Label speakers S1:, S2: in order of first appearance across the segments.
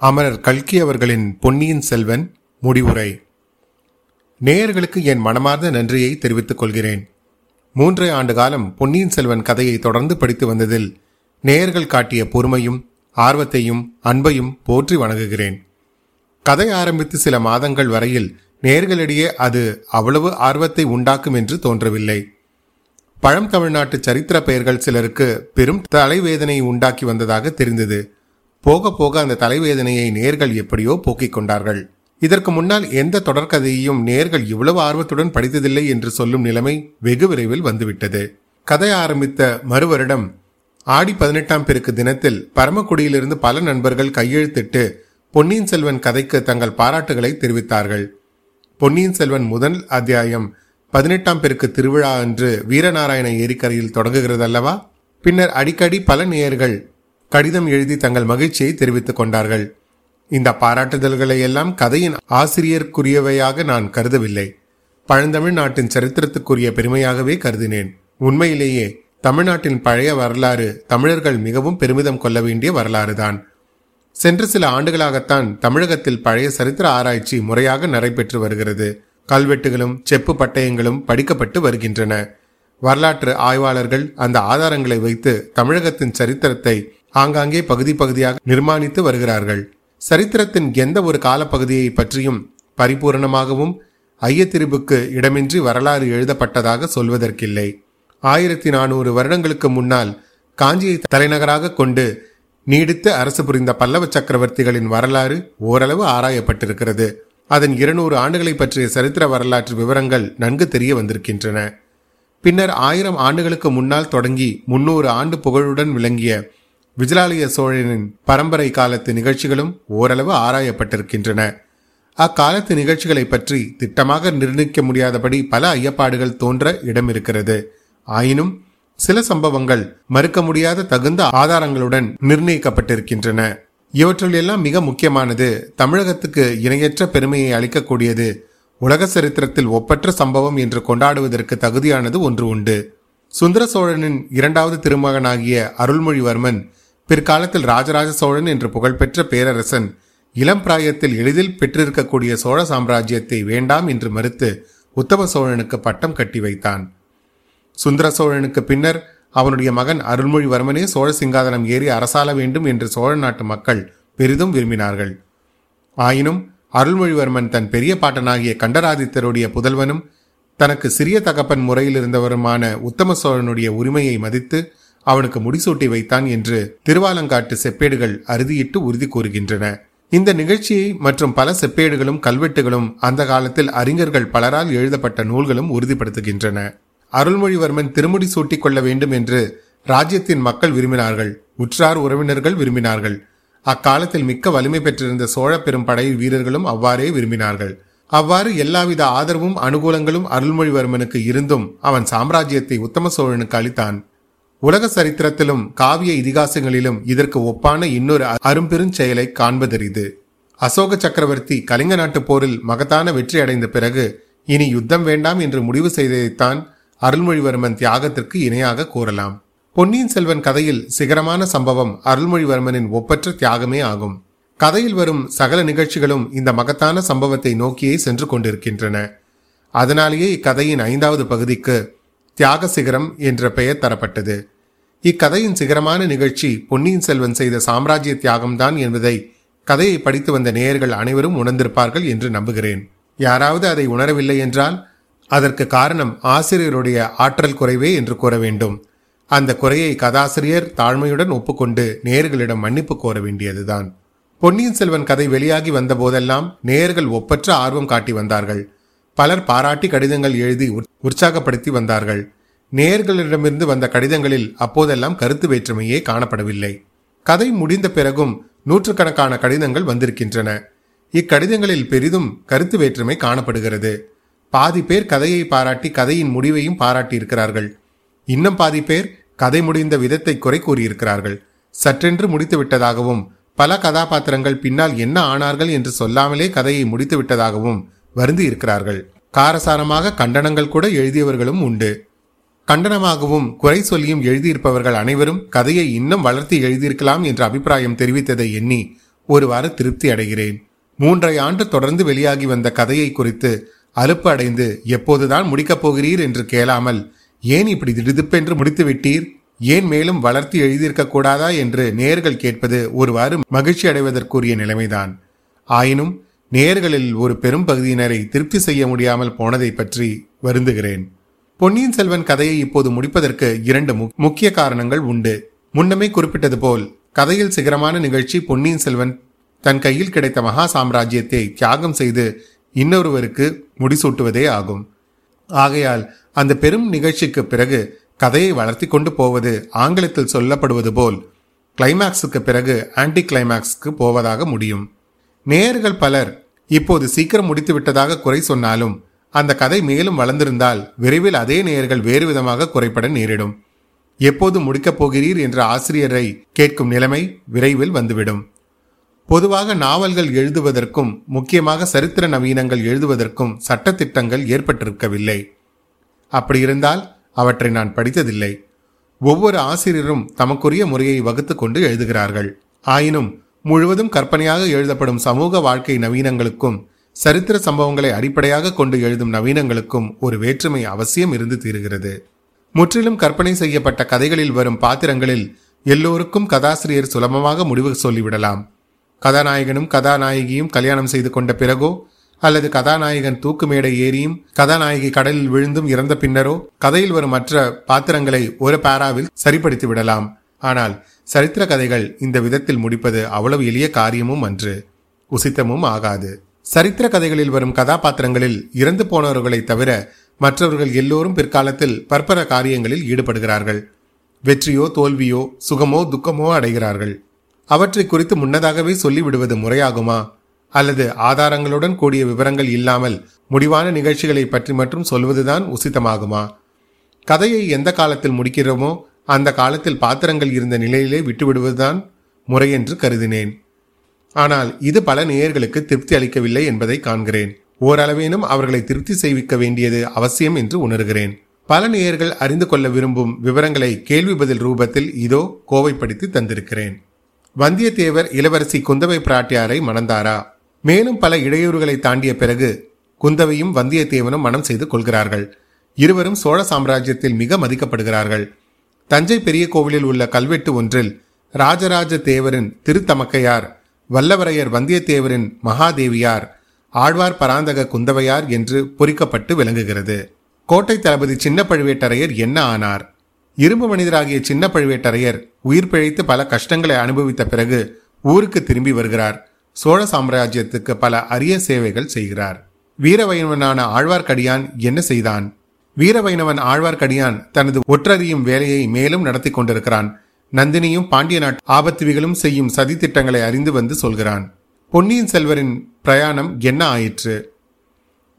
S1: அமரர் கல்கி அவர்களின் பொன்னியின் செல்வன் முடிவுரை. நேயர்களுக்கு என் மனமார்ந்த நன்றியை தெரிவித்துக் கொள்கிறேன். மூன்றே ஆண்டு காலம் பொன்னியின் செல்வன் கதையை தொடர்ந்து படித்து வந்ததில் நேயர்கள் காட்டிய பொறுமையும் ஆர்வத்தையும் அன்பையும் போற்றி வணங்குகிறேன். கதை ஆரம்பித்து சில மாதங்கள் வரையில் நேர்களிடையே அது அவ்வளவு ஆர்வத்தை உண்டாக்கும் என்று தோன்றவில்லை. பழம் தமிழ்நாட்டு சரித்திர பெயர்கள் சிலருக்கு பெரும் தலைவேதனை உண்டாக்கி வந்ததாக தெரிந்தது. போக போக அந்த தலைவேதனையை நேர்கள் எப்படியோ போக்கிக் கொண்டார்கள். இதற்கு முன்னால் எந்த தொடர்கதையையும் நேர்கள் இவ்வளவு ஆர்வத்துடன் படித்ததில்லை என்று சொல்லும் நிலைமை வெகு விரைவில் வந்துவிட்டது. கதை ஆரம்பித்த மறுவருடம் ஆடி பதினெட்டாம் பெருக்கு தினத்தில் பரமக்குடியிலிருந்து பல நண்பர்கள் கையெழுத்திட்டு பொன்னியின் செல்வன் கதைக்கு தங்கள் பாராட்டுகளை தெரிவித்தார்கள். பொன்னியின் செல்வன் முதல் அத்தியாயம் பதினெட்டாம் பெருக்கு திருவிழா அன்று வீரநாராயண ஏரிக்கரையில் தொடங்குகிறது அல்லவா பின்னர் அடிக்கடி பல நேயர்கள் கடிதம் எழுதி தங்கள் மகிழ்ச்சியை தெரிவித்துக் கொண்டார்கள். இந்த பாராட்டுதல்களை எல்லாம் கதையின் ஆசிரியருக்குரியவையாக நான் கருதவில்லை. பழந்தமிழ் நாட்டின் சரித்திரத்துக்குரிய பெருமையாகவே கருதினேன். உண்மையிலேயே தமிழ்நாட்டின் பழைய வரலாறு தமிழர்கள் மிகவும் பெருமிதம் கொள்ள வேண்டிய வரலாறுதான். சென்ற சில ஆண்டுகளாகத்தான் தமிழகத்தில் பழைய சரித்திர ஆராய்ச்சி முறையாக நடைபெற்று வருகிறது. கல்வெட்டுகளும் செப்பு பட்டயங்களும் படிக்கப்பட்டு வருகின்றன. வரலாற்று ஆய்வாளர்கள் அந்த ஆதாரங்களை வைத்து தமிழகத்தின் சரித்திரத்தை ஆங்காங்கே பகுதி பகுதியாக நிர்மாணித்து வருகிறார்கள். சரித்திரத்தின் எந்த ஒரு காலப்பகுதியை பற்றியும் பரிபூரணமாகவும் ஐயத்திரிபுக்கு இடமின்றி வரலாறு எழுதப்பட்டதாக சொல்வதற்கில்லை. ஆயிரத்தி நானூறு வருடங்களுக்கு முன்னால் காஞ்சியை தலைநகராக கொண்டு நீடித்து அரசு புரிந்த பல்லவ சக்கரவர்த்திகளின் வரலாறு ஓரளவு ஆராயப்பட்டிருக்கிறது. அதன் இருநூறு ஆண்டுகளை பற்றிய சரித்திர வரலாற்று விவரங்கள் நன்கு தெரிய வந்திருக்கின்றன. பின்னர் ஆயிரம் ஆண்டுகளுக்கு முன்னால் தொடங்கி முன்னூறு ஆண்டு புகழுடன் விளங்கிய விஜயாலய சோழனின் பரம்பரை காலத்து நிகழ்ச்சிகளும் ஓரளவு ஆராயப்பட்டிருக்கின்றன. அக்காலத்து நிகழ்ச்சிகளை பற்றி திட்டமாக நிர்ணயிக்க முடியாதபடி பல ஐயப்பாடுகள் தோன்ற இடம் இருக்கிறது ஆயினும் சில சம்பவங்கள் மறுக்க முடியாத தகுந்த ஆதாரங்களுடன் நிர்ணயிக்கப்பட்டிருக்கின்றன. இவற்றில் எல்லாம் மிக முக்கியமானது தமிழகத்துக்கு இணையற்ற பெருமையை அளிக்கக்கூடியது உலக சரித்திரத்தில் ஒப்பற்ற சம்பவம் என்று கொண்டாடுவதற்கு தகுதியானது ஒன்று உண்டு. சுந்தர சோழனின் இரண்டாவது திருமகனாகிய அருள்மொழிவர்மன் பிற்காலத்தில் ராஜராஜ சோழன் என்று புகழ்பெற்ற பேரரசன் இளம் பிராயத்தில் எளிதில் பெற்றிருக்கக்கூடிய சோழ சாம்ராஜ்யத்தை வேண்டாம் என்று மறுத்து உத்தம சோழனுக்கு பட்டம் கட்டி வைத்தான். சுந்தர சோழனுக்கு பின்னர் அவனுடைய மகன் அருள்மொழிவர்மனே சோழ சிங்காதனம் ஏறி அரசாள வேண்டும் என்று சோழ நாட்டு மக்கள் பெரிதும் விரும்பினார்கள். ஆயினும் அருள்மொழிவர்மன் தன் பெரிய பாட்டனாகிய கண்டராதித்தருடைய புதல்வனும் தனக்கு சிறிய தகப்பன் முறையில் இருந்தவருமான உத்தம சோழனுடைய உரிமையை மதித்து அவனுக்கு முடிசூட்டி வைத்தான் என்று திருவாலங்காட்டு செப்பேடுகள் அறுதியிட்டு உறுதி கூறுகின்றன. இந்த நிகழ்ச்சியை மற்றும் பல செப்பேடுகளும் கல்வெட்டுகளும் அந்த காலத்தில் அறிஞர்கள் பலரால் எழுதப்பட்ட நூல்களும் உறுதிப்படுத்துகின்றன. அருள்மொழிவர்மன் திருமுடி சூட்டிக் கொள்ள வேண்டும் என்று ராஜ்யத்தின் மக்கள் விரும்பினார்கள். உற்றார் உறவினர்கள் விரும்பினார்கள். அக்காலத்தில் மிக்க வலிமை பெற்றிருந்த சோழ பெரும் படை வீரர்களும் அவ்வாறே விரும்பினார்கள். அவ்வாறு எல்லாவித ஆதரவும் அனுகூலங்களும் அருள்மொழிவர்மனுக்கு இருந்தும் அவன் சாம்ராஜ்யத்தை உத்தம சோழனுக்கு அளித்தான். உலக சரித்திரத்திலும் காவிய இதிகாசங்களிலும் இதற்கு ஒப்பான இன்னொரு அரும்பெருஞ்செயலை காண்பதறிது. அசோக சக்கரவர்த்தி கலிங்க நாட்டு போரில் மகத்தான வெற்றி அடைந்த பிறகு இனி யுத்தம் வேண்டாம் என்று முடிவு செய்ததைத்தான் அருள்மொழிவர்மன் தியாகத்திற்கு இணையாக கூறலாம். பொன்னியின் செல்வன் கதையில் சிகரமான சம்பவம் அருள்மொழிவர்மனின் ஒப்பற்ற தியாகமே ஆகும். கதையில் வரும் சகல நிகழ்ச்சிகளும் இந்த மகத்தான சம்பவத்தை நோக்கியே சென்று கொண்டிருக்கின்றன. அதனாலேயே இக்கதையின் ஐந்தாவது பகுதிக்கு தியாக சிகரம் என்ற பெயர் தரப்பட்டது. இக்கதையின் சிகரமான நிகழ்ச்சி பொன்னியின் செல்வன் செய்த சாம்ராஜ்ய தியாகம்தான் என்பதை கதையை படித்து வந்த நேயர்கள் அனைவரும் உணர்ந்திருப்பார்கள் என்று நம்புகிறேன். யாராவது அதை உணரவில்லை என்றால் அதற்கு காரணம் ஆசிரியருடைய ஆற்றல் குறைவே என்று கூற வேண்டும். அந்த குறையை கதாசிரியர் தாழ்மையுடன் ஒப்புக்கொண்டு நேயர்களிடம் மன்னிப்பு கோர வேண்டியதுதான். பொன்னியின் செல்வன் கதை வெளியாகி வந்த போதெல்லாம் நேயர்கள் ஒப்பற்ற ஆர்வம் காட்டி வந்தார்கள். பலர் பாராட்டி கடிதங்கள் எழுதி உற்சாகப்படுத்தி வந்தார்கள். நேயர்களிடமிருந்து வந்த கடிதங்களில் அப்போதெல்லாம் கருத்து வேற்றுமையே காணப்படவில்லை. கதை முடிந்த பிறகும் நூற்றுக்கணக்கான கடிதங்கள் வந்திருக்கின்றன. இக்கடிதங்களில் பெரிதும் கருத்து வேற்றுமை காணப்படுகிறது. பாதி பேர் கதையை பாராட்டி கதையின் முடிவையும் பாராட்டி இருக்கிறார்கள் இன்னும் பாதி பேர் கதை முடிந்த விதத்தை குறை கூறியிருக்கிறார்கள். சற்றென்று முடித்து விட்டதாகவும் பல கதாபாத்திரங்கள் பின்னால் என்ன ஆனார்கள் என்று சொல்லாமலே கதையை முடித்து விட்டதாகவும் வருந்தி இருக்கிறார்கள். காரசாரமாக கண்டனங்கள் கூட எழுதியவர்களும் உண்டு. கண்டனமாகவும் குறை சொல்லியும் எழுதியிருப்பவர்கள் அனைவரும் கதையை இன்னும் வளர்த்தி எழுதியிருக்கலாம் என்ற அபிப்பிராயம் தெரிவித்ததை எண்ணி ஒருவாறு திருப்தி அடைகிறேன். மூன்றரை ஆண்டு தொடர்ந்து வெளியாகி வந்த கதையை குறித்து அலுப்பு அடைந்து எப்போதுதான் முடிக்கப் போகிறீர் என்று கேளாமல் ஏன் இப்படி திடுதிப்பென்று முடித்து விட்டீர்? ஏன் மேலும் வளர்த்தி எழுதியிருக்க கூடாதா என்று நேர்கள் கேட்பது ஒருவாறு மகிழ்ச்சி அடைவதற்குரிய நிலைமைதான். ஆயினும் நேர்களில் ஒரு பெரும் பகுதியினரை திருப்தி செய்ய முடியாமல் போனதை பற்றி வருந்துகிறேன். பொன்னியின் செல்வன் கதையை இப்போது முடிப்பதற்கு இரண்டு முக்கிய காரணங்கள் உண்டு. முன்னமே குறிப்பிட்டது போல் கதையில் சிகரமான நிகழ்ச்சி பொன்னியின் செல்வன் தன் கையில் கிடைத்த மகா சாம்ராஜ்யத்தை தியாகம் செய்து இன்னொருவருக்கு முடிசூட்டுவதே ஆகும். ஆகையால் அந்த பெரும் நிகழ்ச்சிக்கு பிறகு கதையை வளர்த்தி கொண்டு போவது ஆங்கிலத்தில் சொல்லப்படுவது போல் கிளைமேக்ஸுக்கு பிறகு ஆன்டி கிளைமேக்ஸ்க்கு போவதாக முடியும். நேயர்கள் பலர் இப்போது சீக்கிரம் முடித்து விட்டதாக குறை சொன்னாலும் அந்த கதை மேலும் வளர்ந்திருந்தால் விரைவில் அதே நேயர்கள் வேறு விதமாக குறைப்பட நேரிடும். எப்போது முடிக்கப் போகிறீர் என்ற ஆசிரியரை கேட்கும் நிலைமை விரைவில் வந்துவிடும். பொதுவாக நாவல்கள் எழுதுவதற்கும் முக்கியமாக சரித்திர நவீனங்கள் எழுதுவதற்கும் சட்டத்திட்டங்கள் ஏற்பட்டிருக்கவில்லை. அப்படி இருந்தால் அவற்றை நான் படித்ததில்லை. ஒவ்வொரு ஆசிரியரும் தமக்குரிய முறையை வகுத்து கொண்டு எழுதுகிறார்கள். ஆயினும் முழுவதும் கற்பனையாக எழுதப்படும் சமூக வாழ்க்கை நவீனங்களுக்கும் சரித்திர சம்பவங்களை அடிப்படையாக கொண்டு எழுதும் நவீனங்களுக்கும் ஒரு வேற்றுமை அவசியம் இருந்து தீருகிறது. முற்றிலும் கற்பனை செய்யப்பட்ட கதைகளில் வரும் பாத்திரங்களில் எல்லோருக்கும் கதாசிரியர் சுலபமாக முடிவு சொல்லிவிடலாம். கதாநாயகனும் கதாநாயகியும் கல்யாணம் செய்து கொண்ட பிறகோ அல்லது கதாநாயகன் தூக்கு மேடை ஏறியும் கதாநாயகி கடலில் விழுந்தும் இறந்த பின்னரோ கதையில் வரும் மற்ற பாத்திரங்களை ஒரு பாராவில் சரிப்படுத்தி விடலாம் ஆனால் சரித்திர கதைகள் இந்த விதத்தில் முடிப்பது அவ்வளவு எளிய காரியமும் அன்று உசித்தமும் ஆகாது. சரித்திர கதைகளில் வரும் கதாபாத்திரங்களில் இறந்து போனவர்களை தவிர மற்றவர்கள் எல்லோரும் பிற்காலத்தில் பற்பர காரியங்களில் ஈடுபடுகிறார்கள். வெற்றியோ தோல்வியோ சுகமோ துக்கமோ அடைகிறார்கள். அவற்றை குறித்து முன்னதாகவே சொல்லிவிடுவது முறையாகுமா? அல்லது ஆதாரங்களுடன் கூடிய விவரங்கள் இல்லாமல் முடிவான நிகழ்ச்சிகளை பற்றி மட்டும் சொல்வதுதான் உசிதமாகுமா கதையை எந்த காலத்தில் முடிக்கிறோமோ அந்த காலத்தில் பாத்திரங்கள் இருந்த நிலையிலே விட்டுவிடுவதுதான் முறை என்று கருதினேன். ஆனால் இது பல நேயர்களுக்கு திருப்தி அளிக்கவில்லை என்பதை காண்கிறேன். ஓரளவேனும் அவர்களை திருப்தி செய்விக்க வேண்டியது அவசியம் என்று உணர்கிறேன். பல நேயர்கள் அறிந்து கொள்ள விரும்பும் விவரங்களை கேள்வி பதில் ரூபத்தில் இதோ கோவைப்படுத்தி தந்திருக்கிறேன். வந்தியத்தேவர் இளவரசி குந்தவை பிராட்டியாரை மணந்தாரா? மேலும் பல இடையூறுகளை தாண்டிய பிறகு குந்தவையும் வந்தியத்தேவனும் மனம் செய்து கொள்கிறார்கள். இருவரும் சோழ சாம்ராஜ்யத்தில் மிக மதிக்கப்படுகிறார்கள். தஞ்சை பெரிய கோவிலில் உள்ள கல்வெட்டு ஒன்றில் ராஜராஜ தேவரின் திருத்தமக்கையார் வல்லவரையர் வந்தியத்தேவரின் மகாதேவியார் ஆழ்வார் பராந்தக குந்தவையார் என்று பொறிக்கப்பட்டு விளங்குகிறது. கோட்டை தளபதி சின்ன பழுவேட்டரையர் என்ன ஆனார்? இரும்பு மனிதராகிய சின்ன பழுவேட்டரையர் உயிர் பிழைத்து பல கஷ்டங்களை அனுபவித்த பிறகு ஊருக்கு திரும்பி வருகிறார். சோழ சாம்ராஜ்யத்துக்கு பல அரிய சேவைகள் செய்கிறார். வீரவைணவனான ஆழ்வார்க்கடியான் என்ன செய்தான்? வீரவைணவன் ஆழ்வார்க்கடியான் தனது ஒற்றறியும் வேலையை மேலும் நடத்தி கொண்டிருக்கிறான். நந்தினியும் பாண்டிய நாட்டு ஆபத்துவிகளும் செய்யும் சதி திட்டங்களை அறிந்து வந்து சொல்கிறான். பொன்னியின் செல்வரின் பிரயாணம் என்ன ஆயிற்று?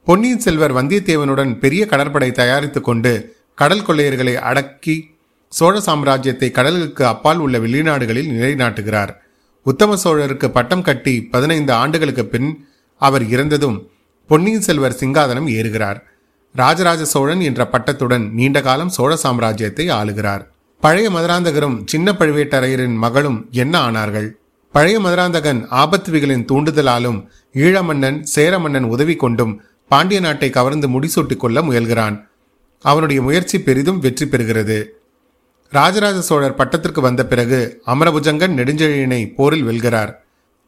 S1: பொன்னியின் செல்வர் வந்தியத்தேவனுடன் பெரிய கடற்படை தயாரித்துக் கொண்டு கடல் கொள்ளையர்களை அடக்கி சோழ சாம்ராஜ்யத்தை கடலுக்கு அப்பால் உள்ள வெளிநாடுகளில் நிலைநாட்டுகிறார். உத்தம சோழருக்கு பட்டம் கட்டி பதினைந்து ஆண்டுகளுக்கு பின் அவர் இறந்ததும் பொன்னியின் செல்வர் சிங்காதனம் ஏறுகிறார். ராஜராஜ சோழன் என்ற பட்டத்துடன் நீண்ட காலம் சோழ சாம்ராஜ்யத்தை ஆளுகிறார். பழைய மதுராந்தகரும் சின்ன பழுவேட்டரையரின் மகளும் என்ன ஆனார்கள்? பழைய மதுராந்தகன் ஆபத்துவிகளின் தூண்டுதலாலும் ஈழமன்னன் சேரமன்னன் உதவி கொண்டும் பாண்டிய நாட்டை கவர்ந்து முடிசூட்டிக் கொள்ள முயல்கிறான். அவனுடைய முயற்சி பெரிதும் வெற்றி பெறுகிறது. ராஜராஜ சோழர் பட்டத்திற்கு வந்த பிறகு அமரபுஜங்கன் நெடுஞ்செழியனை போரில் வெல்கிறார்.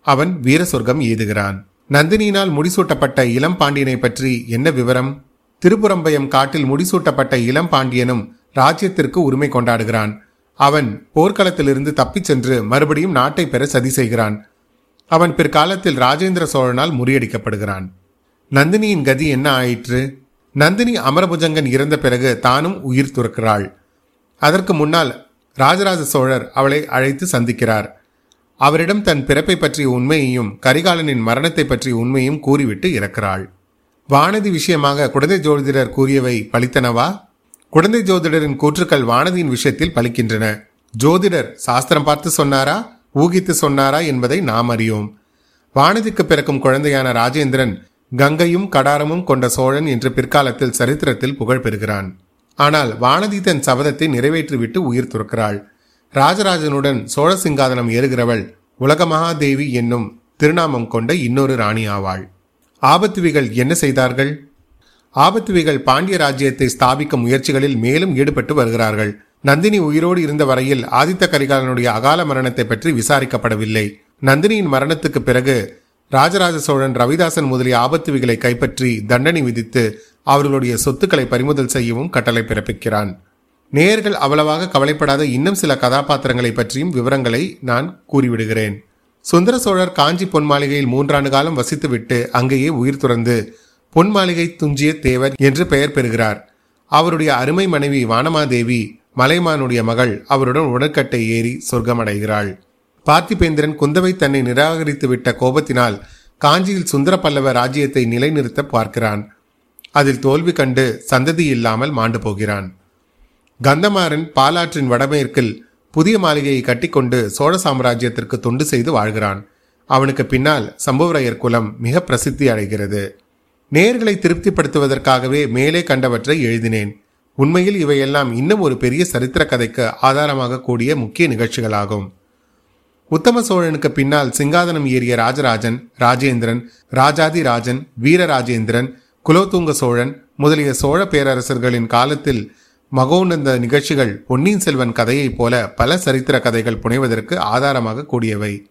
S1: அவன் வீர சொர்க்கம் ஏதுகிறான் நந்தினியினால் முடிசூட்டப்பட்ட இளம் பாண்டியனை பற்றி என்ன விவரம்? திருப்புறம்பயம் காட்டில் முடிசூட்டப்பட்ட இளம் பாண்டியனும் ராஜ்யத்திற்கு உரிமை கொண்டாடுகிறான். அவன் போர்க்களத்திலிருந்து தப்பிச் சென்று மறுபடியும் நாட்டை பெற சதி செய்கிறான். அவன் பிற்காலத்தில் ராஜேந்திர சோழனால் முறியடிக்கப்படுகிறான். நந்தினியின் கதி என்ன ஆயிற்று? நந்தினி அமரபுஜங்கன் இறந்த பிறகு தானும் உயிர் துறக்கிறாள். அதற்கு முன்னால் ராஜராஜ சோழர் அவளை அழைத்து சந்திக்கிறார். அவரிடம் தன் பிறப்பை பற்றிய உண்மையையும் கரிகாலனின் மரணத்தை பற்றிய உண்மையும் கூறிவிட்டு இறக்கிறாள். வானதி விஷயமாக குழந்தை ஜோதிடர் கூறியவை பலித்தனவா? குழந்தை ஜோதிடரின் கூற்றுக்கள் வானதியின் விஷயத்தில் பலிக்கின்றன. ஜோதிடர் சாஸ்திரம் பார்த்து சொன்னாரா? ஊகித்து சொன்னாரா என்பதை நாம் அறியோம். வானதிக்கு பிறக்கும் குழந்தையான ராஜேந்திரன் கங்கையும் கடாரமும் கொண்ட சோழன் என்று பிற்காலத்தில் சரித்திரத்தில் புகழ் பெறுகிறான். ஆனால் வானதி தன் சபதத்தை நிறைவேற்றிவிட்டு உயிர் துறக்கிறாள். ராஜராஜனுடன் சோழ சிங்காதனம் ஏறுகிறவள் உலகமகாதேவி என்னும் திருநாமம் கொண்ட இன்னொரு ராணி ஆவாள். ஆபத்துவிகள் என்ன செய்தார்கள்? ஆபத்துவிகள் பாண்டிய ராஜ்யத்தை ஸ்தாபிக்க முயற்சிகளில் மேலும் ஈடுபட்டு வருகிறார்கள். நந்தினி உயிரோடு இருந்த வரையில் ஆதித்த கரிகாலனுடைய அகால மரணத்தை பற்றி விசாரிக்கப்படவில்லை. நந்தினியின் மரணத்துக்கு பிறகு ராஜராஜ சோழன் ரவிதாசன் முதலிய ஆபத்துவிகளை கைப்பற்றி தண்டனை விதித்து அவர்களுடைய சொத்துக்களை பறிமுதல் செய்யவும் கட்டளை பிறப்பிக்கிறான். நேயர்கள் அவ்வளவாக கவலைப்படாத இன்னும் சில கதாபாத்திரங்களை பற்றியும் விவரங்களை நான் கூறிவிடுகிறேன். சுந்தர சோழர் காஞ்சி பொன் மாளிகையில் மூன்றாண்டு காலம் வசித்துவிட்டு அங்கேயே உயிர் துறந்து பொன் மாளிகை துஞ்சிய தேவர் என்று பெயர் பெறுகிறார். அவருடைய அருமை மனைவி வானமாதேவி மலைமானுடைய மகள் அவருடன் உடற்கட்டை ஏறி சொர்க்கமடைகிறாள். பார்த்திபேந்திரன் குந்தவை தன்னை நிராகரித்து விட்ட கோபத்தினால் காஞ்சியில் சுந்தர பல்லவ ராஜ்யத்தை நிலைநிறுத்த பார்க்கிறான். அதில் தோல்வி கண்டு சந்ததி இல்லாமல் மாண்டு போகிறான். கந்தமாறன் பாலாற்றின் வடமேற்கில் புதிய மாளிகையை கட்டிக்கொண்டு சோழ சாம்ராஜ்யத்திற்கு தொண்டு செய்து வாழ்கிறான். அவனுக்கு பின்னால் சம்புவரையர் குலம் மிக பிரசித்தி அடைகிறது. நேர்களை திருப்திப்படுத்துவதற்காகவே மேலே கண்டவற்றை எழுதினேன். உண்மையில் இவையெல்லாம் இன்னும் ஒரு பெரிய சரித்திர கதைக்கு ஆதாரமாக கூடிய முக்கிய நிகழ்ச்சிகளாகும். உத்தம சோழனுக்கு பின்னால் சிங்காதனம் ஏறிய ராஜராஜன் ராஜேந்திரன் ராஜாதி ராஜன் வீரராஜேந்திரன் குலோத்துங்க சோழன் முதலிய சோழ பேரரசர்களின் காலத்தில் மகோன்னந்த நிகழ்ச்சிகள் பொன்னியின் செல்வன் கதையைப் போல பல சரித்திர கதைகள் புனைவதற்கு ஆதாரமாக கூடியவை.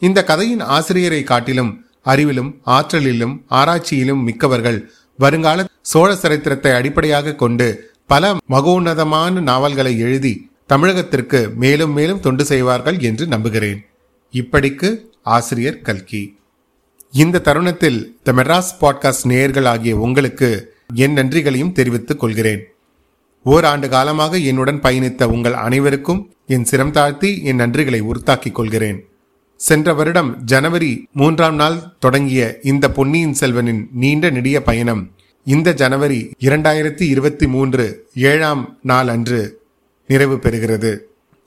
S1: இந்த கதையின் ஆசிரியரை காட்டிலும் அறிவிலும் ஆற்றலிலும் ஆராய்ச்சியிலும் மிக்கவர்கள் வருங்கால சோழ சரித்திரத்தை அடிப்படையாக கொண்டு பல மகோன்னதமான நாவல்களை எழுதி தமிழகத்திற்கு மேலும் மேலும் தொண்டு செய்வார்கள் என்று நம்புகிறேன். இப்படிக்கு ஆசிரியர் கல்கி. இந்த தருணத்தில் த மெட்ராஸ் பாட்காஸ்ட் நேயர்கள் ஆகிய உங்களுக்கு என் நன்றிகளையும் தெரிவித்துக் கொள்கிறேன். ஓராண்டு காலமாக என்னுடன் பயணித்த உங்கள் அனைவருக்கும் என் சிரம் தாழ்த்தி என் நன்றிகளை உறுத்தாக்கிக் கொள்கிறேன். சென்ற வருடம் ஜனவரி மூன்றாம் நாள் தொடங்கிய இந்த பொன்னியின் செல்வனின் நீண்ட நெடிய பயணம் இந்த ஜனவரி இரண்டாயிரத்தி இருபத்தி மூன்று ஏழாம் நாள் அன்று நிறைவு பெறுகிறது.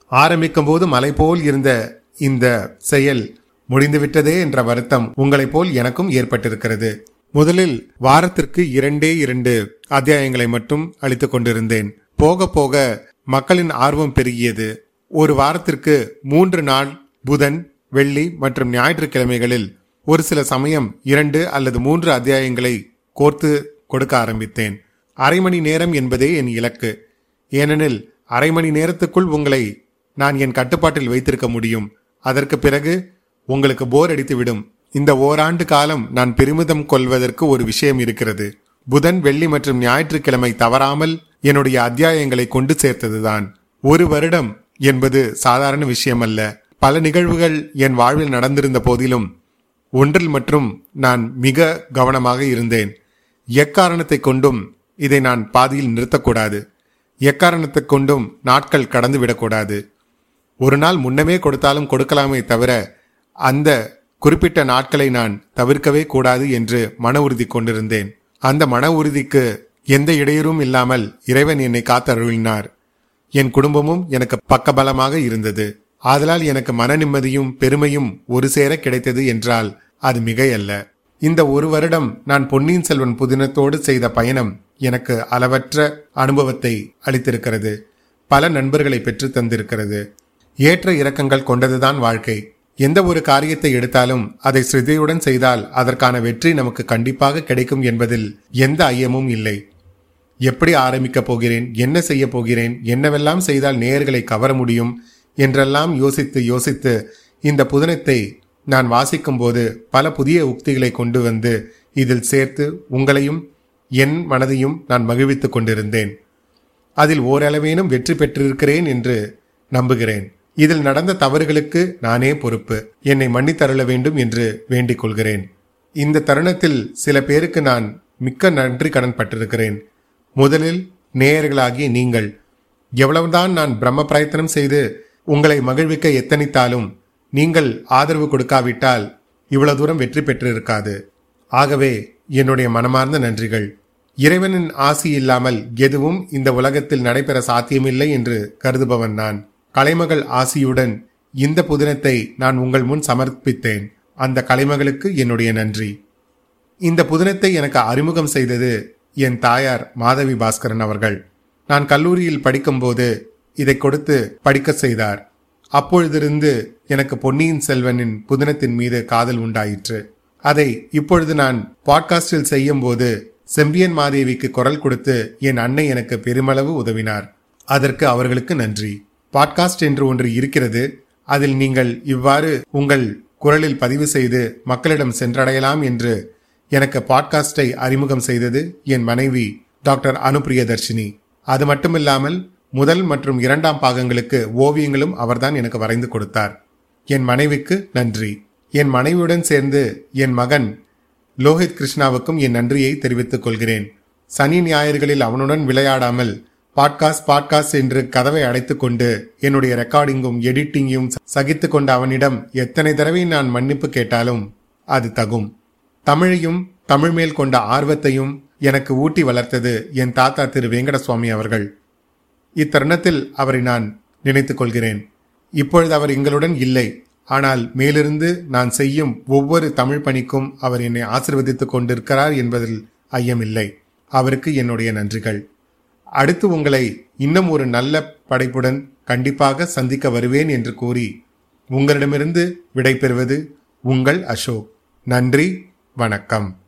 S1: ஆரம்பிக்கும் போது மலை போல் இருந்த இந்த செயல் முடிந்துவிட்டதே என்ற வருத்தம் உங்களைப் போல் எனக்கும் ஏற்பட்டிருக்கிறது. முதலில் வாரத்திற்கு இரண்டே இரண்டு அத்தியாயங்களை மட்டும் அளித்துக் கொண்டிருந்தேன். போக போக மக்களின் ஆர்வம் பெருகியது. ஒரு வாரத்திற்கு மூன்று நாள் புதன் வெள்ளி மற்றும் ஞாயிற்றுக்கிழமைகளில் ஒரு சில சமயம் இரண்டு அல்லது மூன்று அத்தியாயங்களை கோர்த்து கொடுக்க ஆரம்பித்தேன். அரை மணி நேரம் என்பதே என் இலக்கு. ஏனெனில் அரை மணி நேரத்துக்குள் உங்களை நான் என் கட்டுப்பாட்டில் வைத்திருக்க முடியும். அதற்கு பிறகு உங்களுக்கு போர் அடித்துவிடும். இந்த ஓராண்டு காலம் நான் பெருமிதம் கொள்வதற்கு ஒரு விஷயம் இருக்கிறது. புதன் வெள்ளி மற்றும் ஞாயிற்றுக்கிழமை தவறாமல் என்னுடைய அத்தியாயங்களை கொண்டு சேர்த்ததுதான். ஒரு வருடம் என்பது சாதாரண விஷயம் அல்ல பல நிகழ்வுகள் என் வாழ்வில் நடந்திருந்த போதிலும் ஒன்றில் மற்றும் நான் மிக கவனமாக இருந்தேன். எக்காரணத்தை கொண்டும் இதை நான் பாதியில் நிறுத்தக்கூடாது. எக்காரணத்தை கொண்டும் நாட்கள் கடந்து விடக்கூடாது. ஒரு நாள் முன்னமே கொடுத்தாலும் கொடுக்கலாமே தவிர அந்த குறிப்பிட்ட நாட்களை நான் தவிர்க்கவே கூடாது என்று மன உறுதி கொண்டிருந்தேன். அந்த மன உறுதிக்கு எந்த இடையூறும் இல்லாமல் இறைவன் என்னை காத்தருளினார். என் குடும்பமும் எனக்கு பக்கபலமாக இருந்தது. ஆதலால் எனக்கு மன நிம்மதியும் பெருமையும் ஒரு சேர கிடைத்தது என்றால் அது மிகையல்ல. இந்த ஒரு வருடம் நான் பொன்னியின் செல்வன் புதினத்தோடு செய்த பயணம் எனக்கு அளவற்ற அனுபவத்தை அளித்திருக்கிறது. பல நண்பர்களை பெற்று தந்திருக்கிறது. ஏற்ற இறக்கங்கள் கொண்டதுதான் வாழ்க்கை. எந்த ஒரு காரியத்தை எடுத்தாலும் அதை ஸ்ரத்தையுடன் செய்தால் அதற்கான வெற்றி நமக்கு கண்டிப்பாக கிடைக்கும் என்பதில் எந்த ஐயமும் இல்லை. எப்படி ஆரம்பிக்கப் போகிறேன்? என்ன செய்ய போகிறேன்? என்னவெல்லாம் செய்தால் நேயர்களை கவர முடியும்? என்றெல்லாம் யோசித்து யோசித்து இந்த புதினத்தை நான் வாசிக்கும் போது பல புதிய உக்திகளை கொண்டு வந்து இதில் சேர்த்து உங்களையும் என் மனதையும் நான் மகிழ்வித்துக் கொண்டிருந்தேன். அதில் ஓரளவேனும் வெற்றி பெற்றிருக்கிறேன் என்று நம்புகிறேன். இதில் நடந்த தவறுகளுக்கு நானே பொறுப்பு. என்னை மன்னித்தருள வேண்டும் என்று வேண்டிக் கொள்கிறேன். இந்த தருணத்தில் சில பேருக்கு நான் மிக்க நன்றி கடன் பட்டிருக்கிறேன். முதலில் நேயர்களாகிய நீங்கள். எவ்வளவுதான் நான் பிரம்ம பிரயத்தனம் செய்து உங்களை மகிழ்விக்க எத்தனித்தாலும் நீங்கள் ஆதரவு கொடுக்காவிட்டால் இவ்வளவு தூரம் வெற்றி பெற்றிருக்காது. ஆகவே என்னுடைய மனமார்ந்த நன்றிகள். இறைவனின் ஆசி இல்லாமல் எதுவும் இந்த உலகத்தில் நடைபெற சாத்தியமில்லை என்று கருதுபவன் நான். கலைமகள் ஆசியுடன் இந்த புதினத்தை நான் உங்கள் முன் சமர்ப்பித்தேன். அந்த கலைமகளுக்கு என்னுடைய நன்றி. இந்த புதினத்தை எனக்கு அறிமுகம் செய்தது என் தாயார் மாதவி பாஸ்கரன் அவர்கள். நான் கல்லூரியில் படிக்கும்போது இதை கொடுத்து படிக்க செய்தார். அப்பொழுதிருந்து எனக்கு பொன்னியின் செல்வனின் புதினத்தின் மீது காதல் உண்டாயிற்று. அதை இப்பொழுது நான் பாட்காஸ்டில் செய்யும் போது செம்பியன் மாதேவிக்கு குரல் கொடுத்து என் அன்னை எனக்கு பெருமளவு உதவினார். அதற்கு அவர்களுக்கு நன்றி. பாட்காஸ்ட் என்று ஒன்று இருக்கிறது. அதில் நீங்கள் இவ்வாறு உங்கள் குரலில் பதிவு செய்து மக்களிடம் சென்றடையலாம் என்று எனக்கு பாட்காஸ்டை அறிமுகம் செய்தது என் மனைவி டாக்டர் அனுப்பிரியதர்ஷினி அது மட்டுமில்லாமல் முதல் மற்றும் இரண்டாம் பாகங்களுக்கு ஓவியங்களும் அவர்தான் எனக்கு வரைந்து கொடுத்தார். என் மனைவிக்கு நன்றி. என் மனைவியுடன் சேர்ந்து என் மகன் லோஹித் கிருஷ்ணாவுக்கும் என் நன்றியை தெரிவித்துக் கொள்கிறேன். சனி ஞாயிறுகளில் அவனுடன் விளையாடாமல் பாட்காஸ்ட் பாட்காஸ்ட் என்று கதவை அடைத்துக் கொண்டு என்னுடைய ரெக்கார்டிங்கும் எடிட்டிங்கும் சகித்து கொண்ட அவனிடம் எத்தனை தடவை நான் மன்னிப்பு கேட்டாலும் அது தகும். தமிழையும் தமிழ் மேல் கொண்ட ஆர்வத்தையும் எனக்கு ஊட்டி வளர்த்தது என் தாத்தா திரு வெங்கடசுவாமி அவர்கள். இத்தருணத்தில் அவரை நான் நினைத்துக் கொள்கிறேன். இப்பொழுது அவர் எங்களுடன் இல்லை. ஆனால் மேலிருந்து நான் செய்யும் ஒவ்வொரு தமிழ் பணிக்கும் அவர் என்னை ஆசிர்வதித்துக் கொண்டிருக்கிறார் என்பதில் ஐயமில்லை. அவருக்கு என்னுடைய நன்றிகள். அடுத்து உங்களை இன்னும் ஒரு நல்ல படைப்புடன் கண்டிப்பாக சந்திக்க வருவேன் என்று கூறி உங்களிடமிருந்து விடைபெறுவது உங்கள் அசோக். நன்றி வணக்கம்.